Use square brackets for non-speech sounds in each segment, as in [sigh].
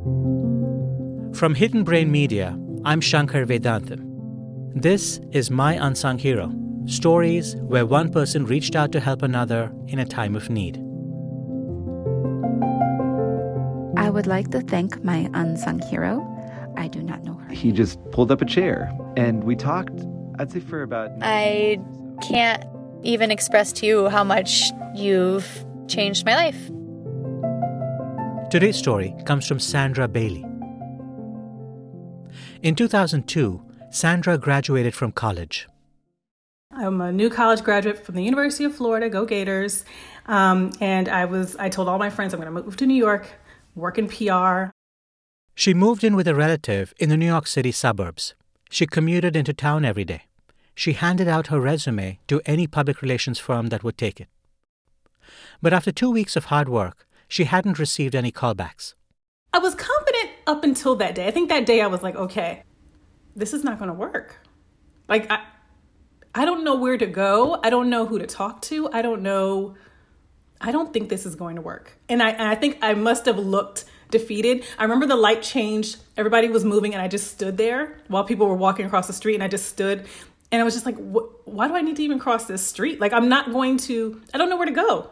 From Hidden Brain Media, I'm Shankar Vedantam. This is My Unsung Hero stories where one person reached out to help another in a time of need. I would like to thank my unsung hero. I do not know her. He just pulled up a chair and we talked, I'd say, for about. I can't even express to you how much you've changed my life. Today's story comes from Sandra Bailey. In 2002, Sandra graduated from college. I'm a new college graduate from the University of Florida. Go Gators! Um, and I was I told all my friends I'm going to move to New York, work in PR. She moved in with a relative in the New York City suburbs. She commuted into town every day. She handed out her resume to any public relations firm that would take it. But after two weeks of hard work, she hadn't received any callbacks. I was confident up until that day. I think that day I was like, okay, this is not going to work. Like, I, I don't know where to go. I don't know who to talk to. I don't know. I don't think this is going to work. And I, and I think I must have looked defeated. I remember the light changed. Everybody was moving, and I just stood there while people were walking across the street. And I just stood, and I was just like, why do I need to even cross this street? Like, I'm not going to, I don't know where to go.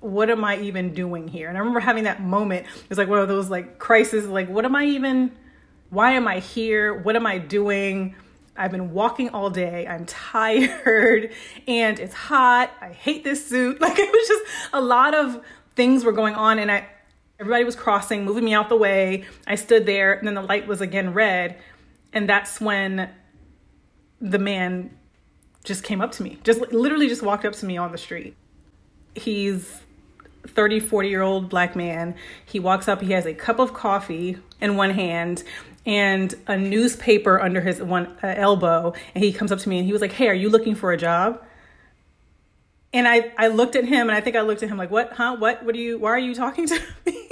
What am I even doing here? And I remember having that moment. It was like one of those like crises, like, what am I even, why am I here? What am I doing? I've been walking all day. I'm [laughs] tired and it's hot. I hate this suit. [laughs] Like it was just a lot of things were going on and I everybody was crossing, moving me out the way. I stood there and then the light was again red and that's when the man just came up to me. Just literally just walked up to me on the street. He's 30, 40 year old black man. He walks up, he has a cup of coffee in one hand and a newspaper under his one uh, elbow. And he comes up to me and he was like, Hey, are you looking for a job? And I, I looked at him and I think I looked at him like, What, huh? What, what are you, why are you talking to [laughs] me?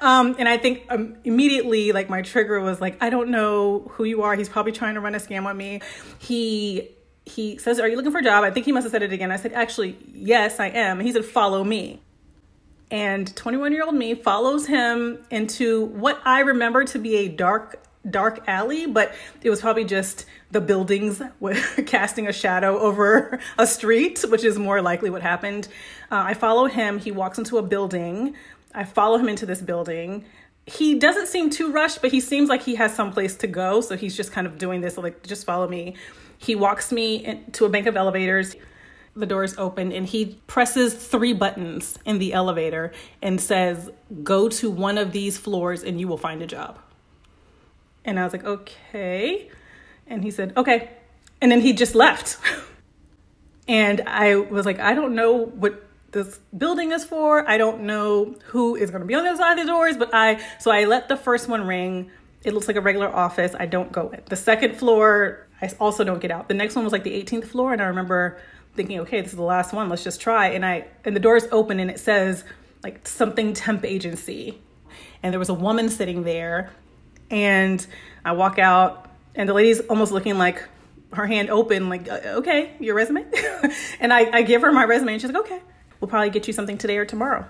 um, and I think um, immediately, like, my trigger was like, I don't know who you are. He's probably trying to run a scam on me. He, he says, Are you looking for a job? I think he must have said it again. I said, Actually, yes, I am. And he said, Follow me and 21 year old me follows him into what I remember to be a dark dark alley, but it was probably just the buildings [laughs] casting a shadow over a street, which is more likely what happened. Uh, I follow him. He walks into a building. I follow him into this building. He doesn't seem too rushed, but he seems like he has some place to go. So he's just kind of doing this, like, just follow me. He walks me into a bank of elevators the doors open and he presses three buttons in the elevator and says, Go to one of these floors and you will find a job. And I was like, Okay. And he said, Okay. And then he just left. [laughs] and I was like, I don't know what this building is for. I don't know who is going to be on the other side of the doors, but I, so I let the first one ring. It looks like a regular office. I don't go in. The second floor, I also don't get out. The next one was like the 18th floor. And I remember thinking, okay, this is the last one. Let's just try. And I and the doors open and it says like something temp agency. And there was a woman sitting there. And I walk out and the lady's almost looking like her hand open, like, uh, okay, your resume? [laughs] and I, I give her my resume and she's like, okay, we'll probably get you something today or tomorrow.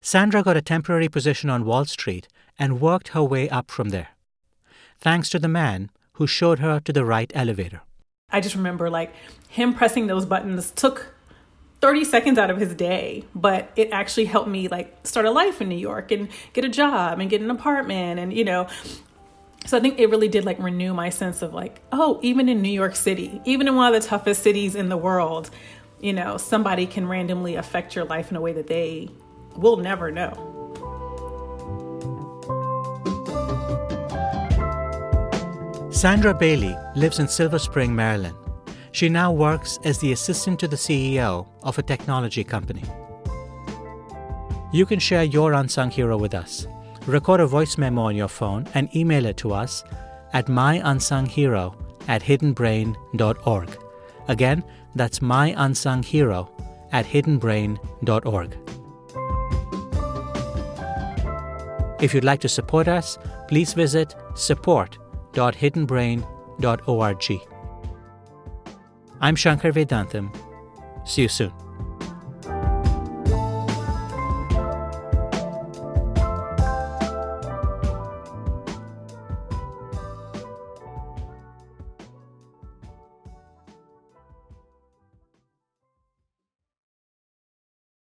Sandra got a temporary position on Wall Street and worked her way up from there, thanks to the man who showed her to the right elevator. I just remember like him pressing those buttons took 30 seconds out of his day, but it actually helped me like start a life in New York and get a job and get an apartment and you know. So I think it really did like renew my sense of like, oh, even in New York City, even in one of the toughest cities in the world, you know, somebody can randomly affect your life in a way that they will never know. Sandra Bailey lives in Silver Spring, Maryland. She now works as the assistant to the CEO of a technology company. You can share your unsung hero with us. Record a voice memo on your phone and email it to us at myunsunghero at hiddenbrain.org. Again, that's myunsunghero at hiddenbrain.org. If you'd like to support us, please visit support www.hiddenbrain.org. I'm Shankar Vedantam. See you soon.